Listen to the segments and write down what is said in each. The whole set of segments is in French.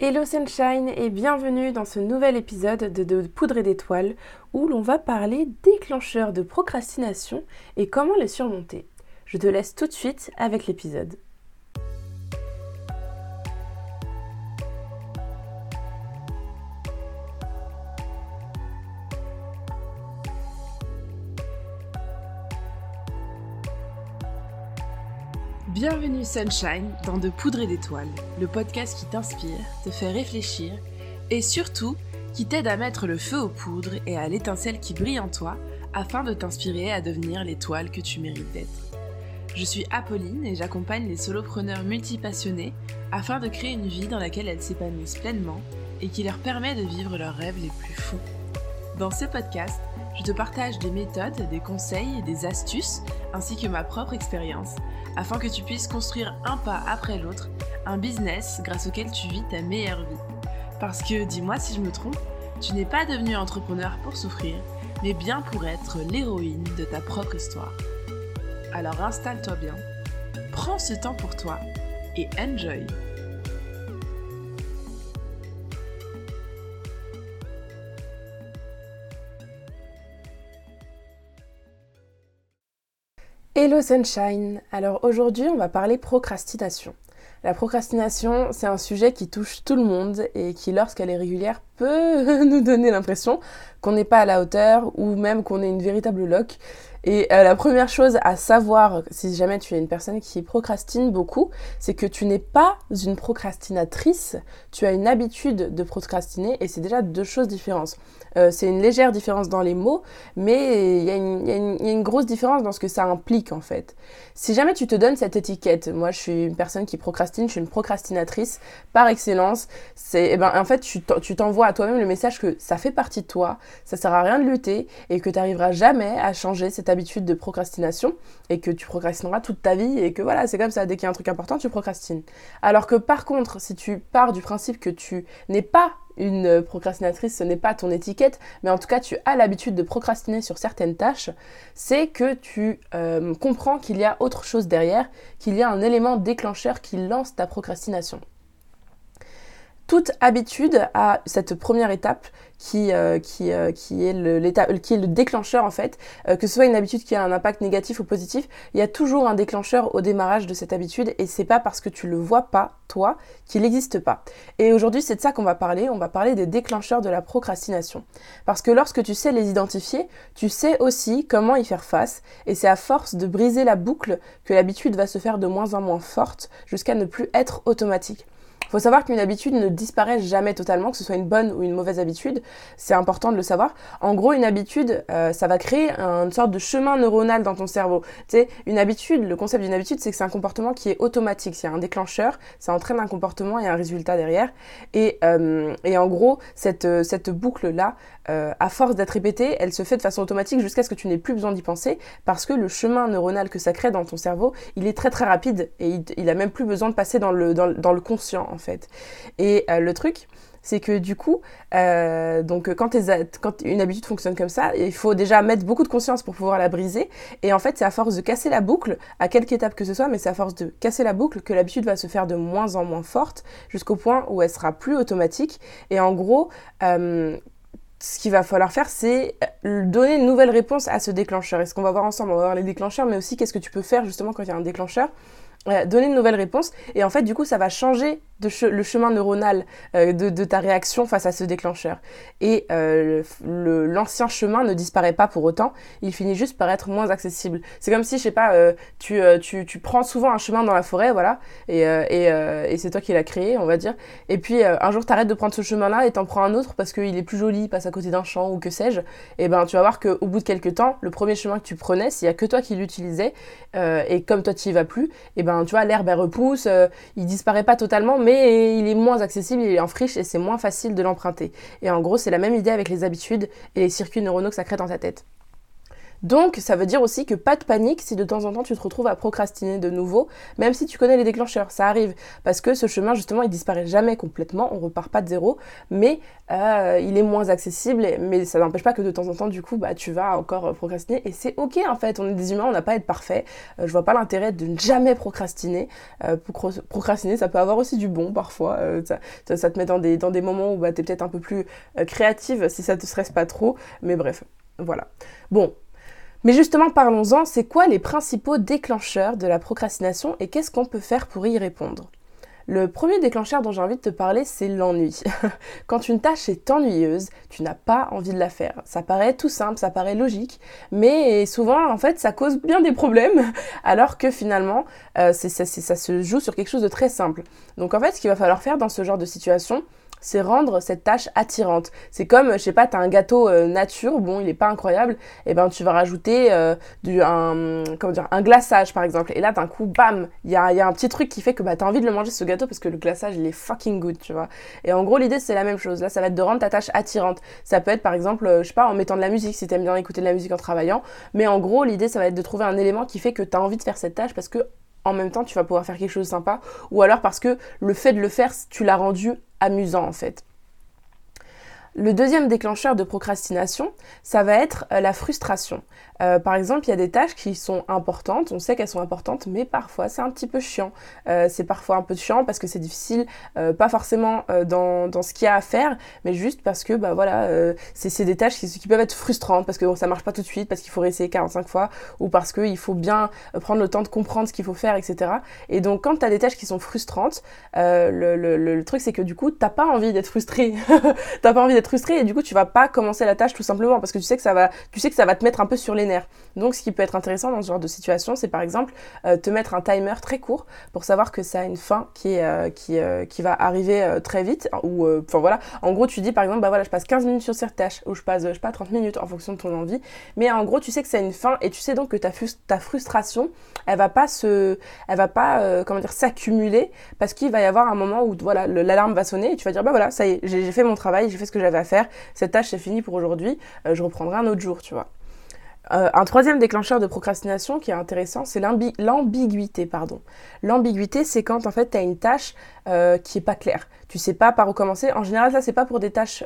Hello Sunshine et bienvenue dans ce nouvel épisode de, de Poudre et d'étoiles où l'on va parler déclencheurs de procrastination et comment les surmonter. Je te laisse tout de suite avec l'épisode. Bienvenue Sunshine dans De Poudre et d'étoiles, le podcast qui t'inspire, te fait réfléchir et surtout qui t'aide à mettre le feu aux poudres et à l'étincelle qui brille en toi afin de t'inspirer à devenir l'étoile que tu mérites d'être. Je suis Apolline et j'accompagne les solopreneurs multipassionnés afin de créer une vie dans laquelle elles s'épanouissent pleinement et qui leur permet de vivre leurs rêves les plus fous. Dans ce podcast, je te partage des méthodes, des conseils des astuces ainsi que ma propre expérience afin que tu puisses construire un pas après l'autre un business grâce auquel tu vis ta meilleure vie. Parce que, dis-moi si je me trompe, tu n'es pas devenu entrepreneur pour souffrir, mais bien pour être l'héroïne de ta propre histoire. Alors installe-toi bien, prends ce temps pour toi et enjoy. Hello Sunshine Alors aujourd'hui on va parler procrastination. La procrastination c'est un sujet qui touche tout le monde et qui lorsqu'elle est régulière peut nous donner l'impression qu'on n'est pas à la hauteur ou même qu'on est une véritable loque. Et euh, la première chose à savoir, si jamais tu es une personne qui procrastine beaucoup, c'est que tu n'es pas une procrastinatrice, tu as une habitude de procrastiner et c'est déjà deux choses différentes. Euh, c'est une légère différence dans les mots, mais il y, a une grosse différence dans ce que ça implique en fait. Si jamais tu te donnes cette étiquette, moi je suis une personne qui procrastine, je suis une procrastinatrice par excellence, c'est, eh ben, en fait tu t'envoies à toi-même le message que ça fait partie de toi, ça sert à rien de lutter et que tu n'arriveras jamais à changer cette habitude de procrastination et que tu procrastineras toute ta vie et que voilà, c'est comme ça, dès qu'il y a un truc important, tu procrastines. Alors que par contre, si tu pars du principe que tu n'es pas une procrastinatrice, ce n'est pas ton étiquette, mais en tout cas tu as l'habitude de procrastiner sur certaines tâches, c'est que tu euh, comprends qu'il y a autre chose derrière, qu'il y a un élément déclencheur qui lance ta procrastination toute habitude a cette première étape qui, euh, qui, euh, qui, est le, qui est le déclencheur en fait. Euh, que ce soit une habitude qui a un impact négatif ou positif, il y a toujours un déclencheur au démarrage de cette habitude et c'est pas parce que tu le vois pas, toi, qu'il n'existe pas. Et aujourd'hui, c'est de ça qu'on va parler. On va parler des déclencheurs de la procrastination. Parce que lorsque tu sais les identifier, tu sais aussi comment y faire face et c'est à force de briser la boucle que l'habitude va se faire de moins en moins forte jusqu'à ne plus être automatique. Il faut savoir qu'une habitude ne disparaît jamais totalement, que ce soit une bonne ou une mauvaise habitude. C'est important de le savoir. En gros, une habitude, euh, ça va créer une sorte de chemin neuronal dans ton cerveau. Tu sais, une habitude, le concept d'une habitude, c'est que c'est un comportement qui est automatique. C'est un déclencheur, ça entraîne un comportement et un résultat derrière. Et, euh, et en gros, cette, euh, cette boucle-là, à force d'être répétée, elle se fait de façon automatique jusqu'à ce que tu n'aies plus besoin d'y penser parce que le chemin neuronal que ça crée dans ton cerveau, il est très très rapide et il, il a même plus besoin de passer dans le, dans, dans le conscient fait. Et euh, le truc, c'est que du coup, euh, donc quand, quand, une habitude fonctionne comme ça, il faut déjà mettre beaucoup de conscience pour pouvoir la briser. Et en fait, c'est à force de casser la boucle, à quelque étape que ce soit, mais c'est à force de casser la boucle que l'habitude va se faire de moins en moins forte, jusqu'au point où elle sera plus automatique. Et en gros, euh, ce qu'il va falloir faire, c'est donner une nouvelle réponse à ce déclencheur. Et ce qu'on va voir ensemble, on va voir les déclencheurs, mais aussi qu'est-ce que tu peux faire justement quand il y a un déclencheur? Donner une nouvelle réponse et en fait du coup ça va changer le chemin neuronal euh, de, ta réaction face à ce déclencheur. Et euh, l'ancien chemin ne disparaît pas pour autant il finit juste par être moins accessible. C'est comme si je sais pas euh, tu, tu, prends souvent un chemin dans la forêt voilà et, et, c'est toi qui l'as créé on va dire. Et puis un jour tu arrêtes de prendre ce chemin là et t'en prends un autre parce qu'il est plus joli il passe à côté d'un champ ou que sais-je. Et ben tu vas voir qu'au bout de quelques temps le premier chemin que tu prenais s'il y a que toi qui l'utilisais et comme toi tu y vas plus et ben tu vois, l'herbe elle repousse, il disparaît pas totalement, mais il est moins accessible, il est en friche et c'est moins facile de l'emprunter. Et en gros, c'est la même idée avec les habitudes et les circuits neuronaux que ça crée dans ta tête. Donc, ça veut dire aussi que pas de panique si de temps en temps tu te retrouves à procrastiner de nouveau, même si tu connais les déclencheurs, ça arrive. Parce que ce chemin, justement, il disparaît jamais complètement, on repart pas de zéro, mais euh, il est moins accessible, mais ça n'empêche pas que de temps en temps, du coup, bah, tu vas encore procrastiner, et c'est ok en fait, on est des humains, on n'a pas à être parfait. Euh, je vois pas l'intérêt de ne jamais procrastiner. Euh, procrastiner, ça peut avoir aussi du bon parfois, ça, te met dans des, dans des moments où bah, tu es peut-être un peu plus créative si ça te stresse pas trop, mais bref, voilà. Bon, mais justement, parlons-en, c'est quoi les principaux déclencheurs de la procrastination et qu'est-ce qu'on peut faire pour y répondre? Le premier déclencheur dont j'ai envie de te parler, c'est l'ennui. Quand une tâche est ennuyeuse, tu n'as pas envie de la faire. Ça paraît tout simple, ça paraît logique, mais souvent, en fait, ça cause bien des problèmes, alors que finalement, euh, ça se joue sur quelque chose de très simple. Donc en fait, ce qu'il va falloir faire dans ce genre de situation, c'est rendre cette tâche attirante. C'est comme, je sais pas, t'as un gâteau euh, nature, bon, il est pas incroyable, et eh ben tu vas rajouter euh, du, un, comment dire, un glaçage par exemple. Et là, d'un coup, bam, il y a, y a, un petit truc qui fait que bah, t'as envie de le manger ce gâteau parce que le glaçage, il est fucking good, tu vois. Et en gros, l'idée, c'est la même chose. Là, ça va être de rendre ta tâche attirante. Ça peut être par exemple, euh, je sais pas, en mettant de la musique, si t'aimes bien écouter de la musique en travaillant. Mais en gros, l'idée, ça va être de trouver un élément qui fait que t'as envie de faire cette tâche parce que en même temps, tu vas pouvoir faire quelque chose de sympa. Ou alors parce que le fait de le faire, tu l'as rendu amusant en fait. Le deuxième déclencheur de procrastination, ça va être euh, la frustration. Euh, par exemple, il y a des tâches qui sont importantes, on sait qu'elles sont importantes, mais parfois c'est un petit peu chiant. Euh, c'est parfois un peu chiant parce que c'est difficile, pas forcément dans, ce qu'il y a à faire, mais juste parce que bah voilà, c'est des tâches qui, peuvent être frustrantes parce que bon, ça marche pas tout de suite, parce qu'il faut réessayer 45 fois, ou parce qu'il faut bien prendre le temps de comprendre ce qu'il faut faire, etc. Et donc quand tu as des tâches qui sont frustrantes, le, le, truc c'est que du coup, t'as pas envie d'être frustré, t'as pas envie d'être frustré et du coup tu vas pas commencer la tâche tout simplement parce que tu sais que ça va, tu sais que ça va te mettre un peu sur les Donc ce qui peut être intéressant dans ce genre de situation, c'est par exemple euh, te mettre un timer très court pour savoir que ça a une fin qui euh, qui, euh, qui va arriver très vite ou enfin voilà. En gros tu dis par exemple bah voilà je passe 15 minutes sur cette tâche ou je passe je sais pas 30 minutes en fonction de ton envie, mais en gros tu sais que ça a une fin et tu sais donc que ta, ta frustration elle va pas se, elle va pas comment dire s'accumuler parce qu'il va y avoir un moment où voilà l'alarme va sonner et tu vas dire bah voilà ça y est j'ai fait mon travail, j'ai fait ce que j'avais à faire, cette tâche c'est fini pour aujourd'hui, je reprendrai un autre jour, tu vois. Euh, un troisième déclencheur de procrastination qui est intéressant, c'est l'ambiguïté. pardon. L'ambiguïté, c'est quand en fait tu as une tâche euh, qui est pas claire. Tu sais pas par où commencer. En général, ça c'est pas pour des tâches,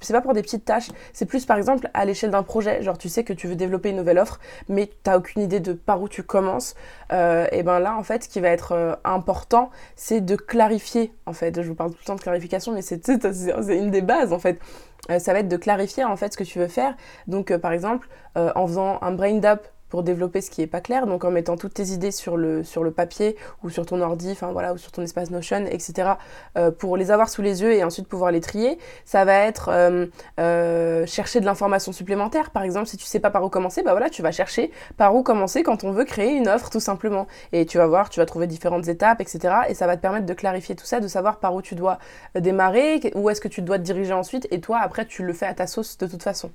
c'est pas pour des petites tâches. C'est plus par exemple à l'échelle d'un projet. Genre tu sais que tu veux développer une nouvelle offre, mais tu n'as aucune idée de par où tu commences. et ben là, en fait, ce qui va être important, c'est de clarifier. En fait, je vous parle tout le temps de clarification, mais c'est une des bases en fait. Euh, ça va être de clarifier en fait ce que tu veux faire. Donc euh, par exemple, euh, en faisant un brain dump pour développer ce qui est pas clair, donc en mettant toutes tes idées sur le, sur le papier ou sur ton ordi, enfin voilà, ou sur ton espace Notion, etc., euh, pour les avoir sous les yeux et ensuite pouvoir les trier. Ça va être euh, euh, chercher de l'information supplémentaire. Par exemple, si tu sais pas par où commencer, bah voilà, tu vas chercher par où commencer quand on veut créer une offre, tout simplement. Et tu vas voir, tu vas trouver différentes étapes, etc., et ça va te permettre de clarifier tout ça, de savoir par où tu dois démarrer, où est-ce que tu dois te diriger ensuite, et toi, après, tu le fais à ta sauce de toute façon.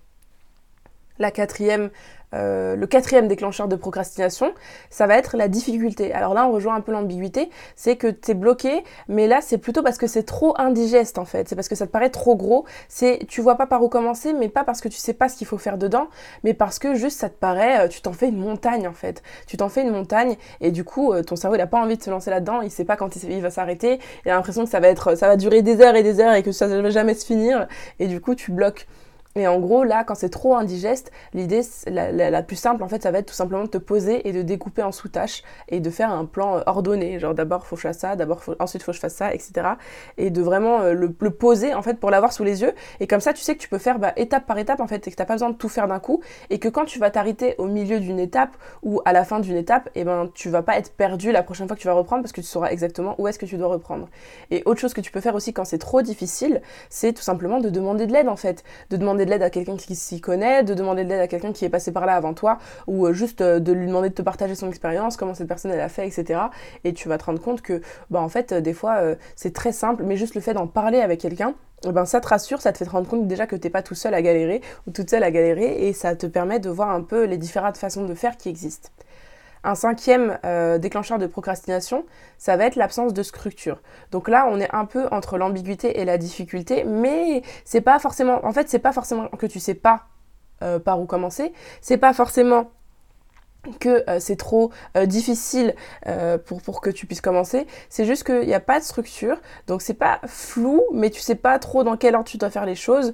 La quatrième euh, le quatrième déclencheur de procrastination, ça va être la difficulté. Alors là, on rejoint un peu l'ambiguïté, c'est que tu es bloqué, mais là, c'est plutôt parce que c'est trop indigeste en fait. C'est parce que ça te paraît trop gros. C'est tu vois pas par où commencer, mais pas parce que tu sais pas ce qu'il faut faire dedans, mais parce que juste ça te paraît, euh, tu t'en fais une montagne en fait. Tu t'en fais une montagne et du coup, euh, ton cerveau il a pas envie de se lancer là-dedans, il sait pas quand il, va s'arrêter. Il a l'impression que ça va être, ça va durer des heures et des heures et que ça ne va jamais se finir. Et du coup, tu bloques. Et en gros, là, quand c'est trop indigeste, l'idée la, plus simple, en fait, ça va être tout simplement de te poser et de découper en sous-tâches et de faire un plan euh, ordonné. Genre, d'abord, faut que je fasse ça, d'abord, ensuite, faut que je fasse ça, etc. Et de vraiment euh, le, poser, en fait, pour l'avoir sous les yeux. Et comme ça, tu sais que tu peux faire bah, étape par étape, en fait, et que t'as pas besoin de tout faire d'un coup. Et que quand tu vas t'arrêter au milieu d'une étape ou à la fin d'une étape, et eh ben, tu vas pas être perdu la prochaine fois que tu vas reprendre parce que tu sauras exactement où est-ce que tu dois reprendre. Et autre chose que tu peux faire aussi quand c'est trop difficile, c'est tout simplement de demander de l'aide, en fait. De demander de l'aide à quelqu'un qui s'y connaît, de demander de l'aide à quelqu'un qui est passé par là avant toi, ou euh, juste euh, de lui demander de te partager son expérience, comment cette personne elle a fait, etc. Et tu vas te rendre compte que, bah en fait, euh, des fois, c'est très simple, mais juste le fait d'en parler avec quelqu'un, eh ben ça te rassure, ça te fait te rendre compte déjà que t'es pas tout seul à galérer ou toute seule à galérer et ça te permet de voir un peu les différentes façons de faire qui existent. Un cinquième euh, déclencheur de procrastination, ça va être l'absence de structure. Donc là, on est un peu entre l'ambiguïté et la difficulté, mais c'est pas forcément, en fait, c'est pas forcément que tu sais pas par où commencer. C'est pas forcément que euh, c'est trop euh, difficile euh, pour, que tu puisses commencer. C'est juste qu'il n'y a pas de structure, donc c'est pas flou, mais tu sais pas trop dans quel ordre tu dois faire les choses.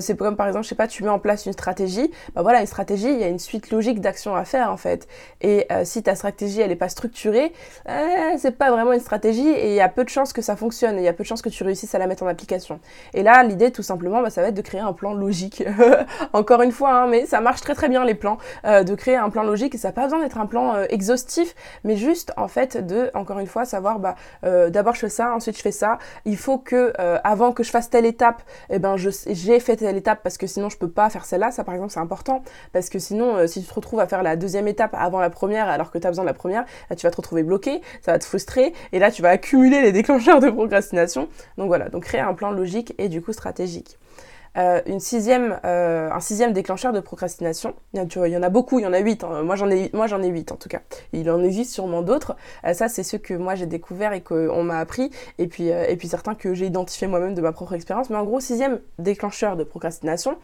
c'est comme par exemple, je sais pas, tu mets en place une stratégie. Bah voilà, une stratégie, il y a une suite logique d'actions à faire en fait. Et si ta stratégie elle est pas structurée, c'est pas vraiment une stratégie et il y a peu de chances que ça fonctionne et il y a peu de chances que tu réussisses à la mettre en application. Et là, l'idée tout simplement, bah, ça va être de créer un plan logique. Encore une fois, hein, mais ça marche très très bien les plans, de créer un plan logique et ça pas besoin d'être un plan euh, exhaustif, mais juste en fait de, encore une fois, savoir bah euh, d'abord je fais ça, ensuite je fais ça. Il faut que euh, avant que je fasse telle étape, eh ben j'ai fait telle étape parce que sinon je peux pas faire celle-là. Ça par exemple c'est important parce que sinon si tu te retrouves à faire la deuxième étape avant la première alors que tu as besoin de la première, là, tu vas te retrouver bloqué, ça va te frustrer et là tu vas accumuler les déclencheurs de procrastination. Donc voilà, donc créer un plan logique et du coup stratégique. Euh, une sixième, euh, un sixième déclencheur de procrastination. Il y, en a beaucoup, il y en a huit. Hein. Moi j'en ai, ai huit en tout cas. Il en existe sûrement d'autres. Euh, ça c'est ceux que moi j'ai découvert et qu'on m'a appris, et puis et puis certains que j'ai identifiés moi-même de ma propre expérience. Mais en gros, sixième déclencheur de procrastination,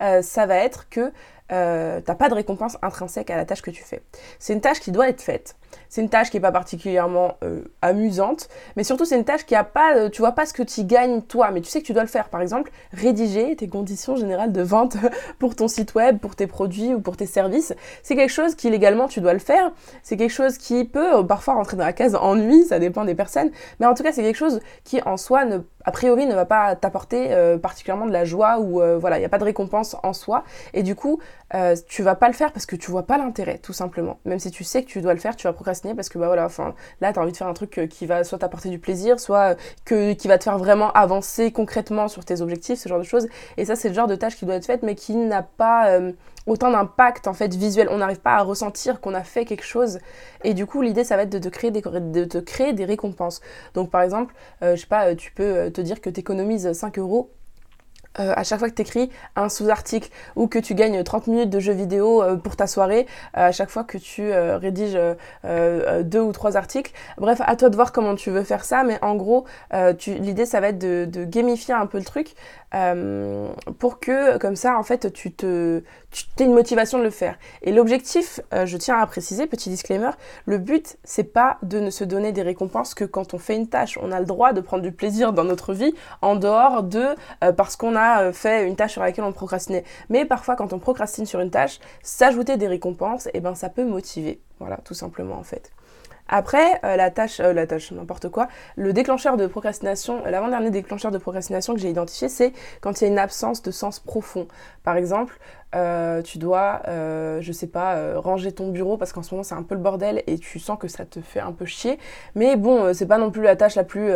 ça va être que t'as pas de récompense intrinsèque à la tâche que tu fais. C'est une tâche qui doit être faite. C'est une tâche qui n'est pas particulièrement euh, amusante, mais surtout c'est une tâche qui a pas, euh, tu vois pas ce que tu gagnes toi, mais tu sais que tu dois le faire. Par exemple, rédiger tes conditions générales de vente pour ton site web, pour tes produits ou pour tes services. C'est quelque chose qui légalement tu dois le faire. C'est quelque chose qui peut euh, parfois rentrer dans la case ennui, ça dépend des personnes, mais en tout cas c'est quelque chose qui en soi ne a priori ne va pas t'apporter particulièrement de la joie ou voilà, il n'y a pas de récompense en soi et du coup tu vas pas le faire parce que tu vois pas l'intérêt tout simplement. Même si tu sais que tu dois le faire, tu vas parce que bah voilà, enfin là tu as envie de faire un truc euh, qui va soit t'apporter du plaisir, soit euh, que qui va te faire vraiment avancer concrètement sur tes objectifs, ce genre de choses. Et ça c'est le genre de tâche qui doit être faite mais qui n'a pas euh, autant d'impact en fait visuel. On n'arrive pas à ressentir qu'on a fait quelque chose. Et du coup l'idée ça va être de te créer des, récompenses. Donc par exemple, je sais pas, tu peux te dire que tu économises 5 euros euh, à chaque fois que tu écris un sous-article ou que tu gagnes 30 minutes de jeux vidéo euh, pour ta soirée, euh, à chaque fois que tu rédiges deux ou trois articles. Bref, à toi de voir comment tu veux faire ça, mais en gros, l'idée ça va être de, gamifier un peu le truc pour que comme ça, en fait, tu aies une motivation de le faire. Et l'objectif, je tiens à préciser, petit disclaimer, le but c'est pas de ne se donner des récompenses que quand on fait une tâche. On a le droit de prendre du plaisir dans notre vie en dehors de parce qu'on a euh, fait une tâche sur laquelle on procrastinait. Mais parfois, quand on procrastine sur une tâche, s'ajouter des récompenses, et eh ben ça peut motiver. Voilà, tout simplement en fait. Après, euh, la tâche, euh, la tâche, n'importe quoi, le déclencheur de procrastination, l'avant-dernier déclencheur de procrastination que j'ai identifié, c'est quand il y a une absence de sens profond. Par exemple, euh, tu dois, euh, je sais pas, euh, ranger ton bureau parce qu'en ce moment c'est un peu le bordel et tu sens que ça te fait un peu chier. Mais bon, c'est pas non plus la tâche la plus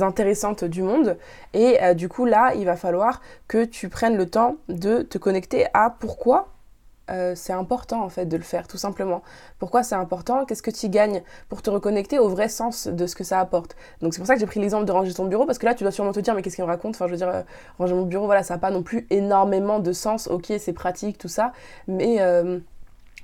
intéressante du monde. Et du coup là, il va falloir que tu prennes le temps de te connecter à pourquoi euh, c'est important en fait de le faire tout simplement. Pourquoi c'est important? Qu'est-ce que tu gagnes pour te reconnecter au vrai sens de ce que ça apporte? Donc c'est pour ça que j'ai pris l'exemple de ranger ton bureau parce que là tu dois sûrement te dire mais qu'est-ce qu'il me raconte? Enfin je veux dire euh, ranger mon bureau voilà ça n'a pas non plus énormément de sens. Ok c'est pratique tout ça mais euh,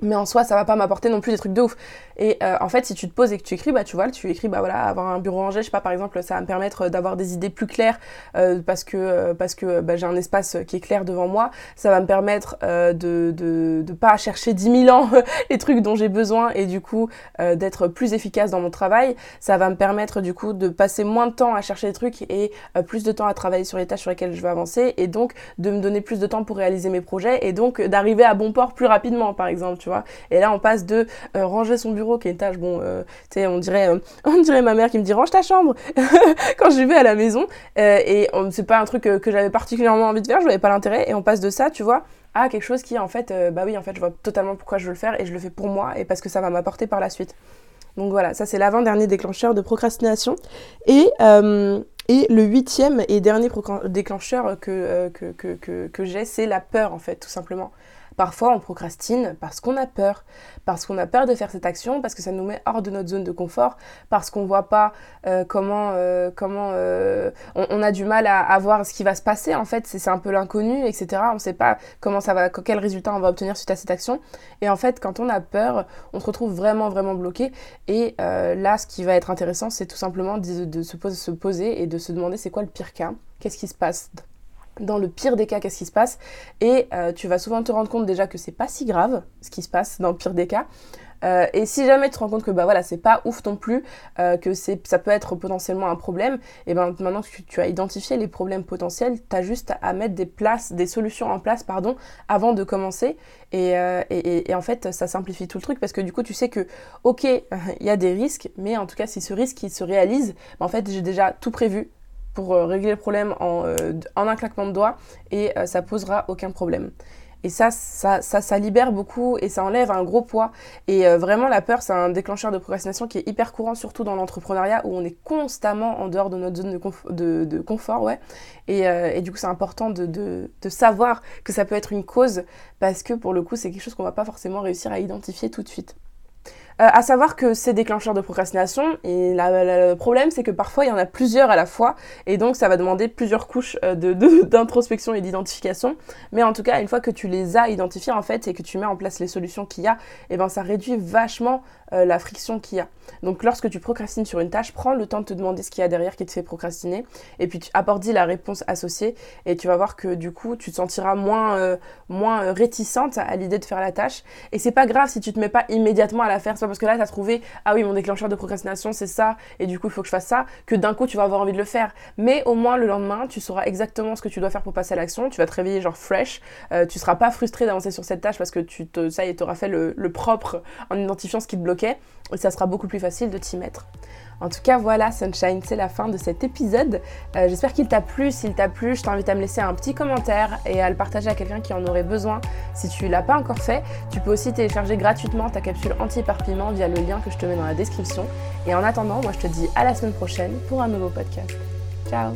mais en soi ça va pas m'apporter non plus des trucs de ouf. Et euh, en fait si tu te poses et que tu écris bah tu vois tu écris bah voilà avoir un bureau rangé je sais pas par exemple ça va me permettre d'avoir des idées plus claires euh, parce que euh, parce que bah, j'ai un espace qui est clair devant moi. Ça va me permettre de, de de pas chercher 10 000 ans les trucs dont j'ai besoin et du coup d'être plus efficace dans mon travail. Ça va me permettre du coup de passer moins de temps à chercher des trucs et plus de temps à travailler sur les tâches sur lesquelles je veux avancer et donc de me donner plus de temps pour réaliser mes projets et donc d'arriver à bon port plus rapidement par exemple et là, on passe de euh, ranger son bureau, qui est une tâche, bon, euh, on dirait, euh, on dirait ma mère qui me dit range ta chambre quand je vais à la maison. et c'est pas un truc que j'avais particulièrement envie de faire, je n'avais pas l'intérêt. Et on passe de ça, tu vois, à quelque chose qui, en fait, bah oui, en fait, je vois totalement pourquoi je veux le faire et je le fais pour moi et parce que ça va m'apporter par la suite. Donc voilà, ça c'est l'avant-dernier déclencheur de procrastination. Et, le huitième et dernier déclencheur que, que, que j'ai, c'est la peur en fait, tout simplement. Parfois, on procrastine parce qu'on a peur, parce qu'on a peur de faire cette action, parce que ça nous met hors de notre zone de confort, parce qu'on voit pas euh, comment, euh, comment euh, on, a du mal à, voir ce qui va se passer. En fait, c'est un peu l'inconnu, etc. On ne sait pas comment ça va, quel résultat on va obtenir suite à cette action. Et en fait, quand on a peur, on se retrouve vraiment, vraiment bloqué. Et là, ce qui va être intéressant, c'est tout simplement de, se poser et de se demander c'est quoi le pire cas, qu'est-ce qui se passe? Dans le pire des cas, qu'est-ce qui se passe? Et euh, tu vas souvent te rendre compte déjà que c'est pas si grave ce qui se passe dans le pire des cas. Euh, et si jamais tu te rends compte que bah voilà c'est pas ouf non plus, euh, que c'est ça peut être potentiellement un problème, et ben maintenant que tu as identifié les problèmes potentiels, tu as juste à mettre des places, des solutions en place pardon, avant de commencer. Et, en fait ça simplifie tout le truc parce que du coup tu sais que ok il y a des risques, mais en tout cas si ce risque se réalise, ben, en fait j'ai déjà tout prévu pour euh, régler le problème en, euh, en, un claquement de doigts et euh, ça posera aucun problème. Et ça ça, ça, ça, libère beaucoup et ça enlève un gros poids. Et vraiment, la peur, c'est un déclencheur de procrastination qui est hyper courant, surtout dans l'entrepreneuriat où on est constamment en dehors de notre zone de, de, confort. Ouais. Et, et, du coup, c'est important de, de, savoir que ça peut être une cause parce que pour le coup, c'est quelque chose qu'on va pas forcément réussir à identifier tout de suite. Euh, à savoir que c'est déclencheur de procrastination et le problème c'est que parfois il y en a plusieurs à la fois et donc ça va demander plusieurs couches euh, d'introspection et d'identification. Mais en tout cas, une fois que tu les as identifiés en fait et que tu mets en place les solutions qu'il y a, et eh ben ça réduit vachement euh, la friction qu'il y a. Donc lorsque tu procrastines sur une tâche, prends le temps de te demander ce qu'il y a derrière qui te fait procrastiner et puis tu apportes la réponse associée et tu vas voir que du coup tu te sentiras moins, moins réticente à l'idée de faire la tâche. Et c'est pas grave si tu te mets pas immédiatement à la faire, parce que là, tu as trouvé, ah oui, mon déclencheur de procrastination, c'est ça, et du coup, il faut que je fasse ça, que d'un coup, tu vas avoir envie de le faire. Mais au moins, le lendemain, tu sauras exactement ce que tu dois faire pour passer à l'action. Tu vas te réveiller genre fresh. Euh, tu seras pas frustré d'avancer sur cette tâche parce que tu te, ça y est, fait le, le propre en identifiant ce qui te Et ça sera beaucoup plus facile de t'y mettre. En tout cas, voilà, Sunshine, c'est la fin de cet épisode. Euh, j'espère qu'il t'a plu. S'il t'a plu, je t'invite à me laisser un petit commentaire et à le partager à quelqu'un qui en aurait besoin. Si tu l'as pas encore fait, tu peux aussi télécharger gratuitement ta capsule anti-éparpillement via le lien que je te mets dans la description. Et en attendant, moi je te dis à la semaine prochaine pour un nouveau podcast. Ciao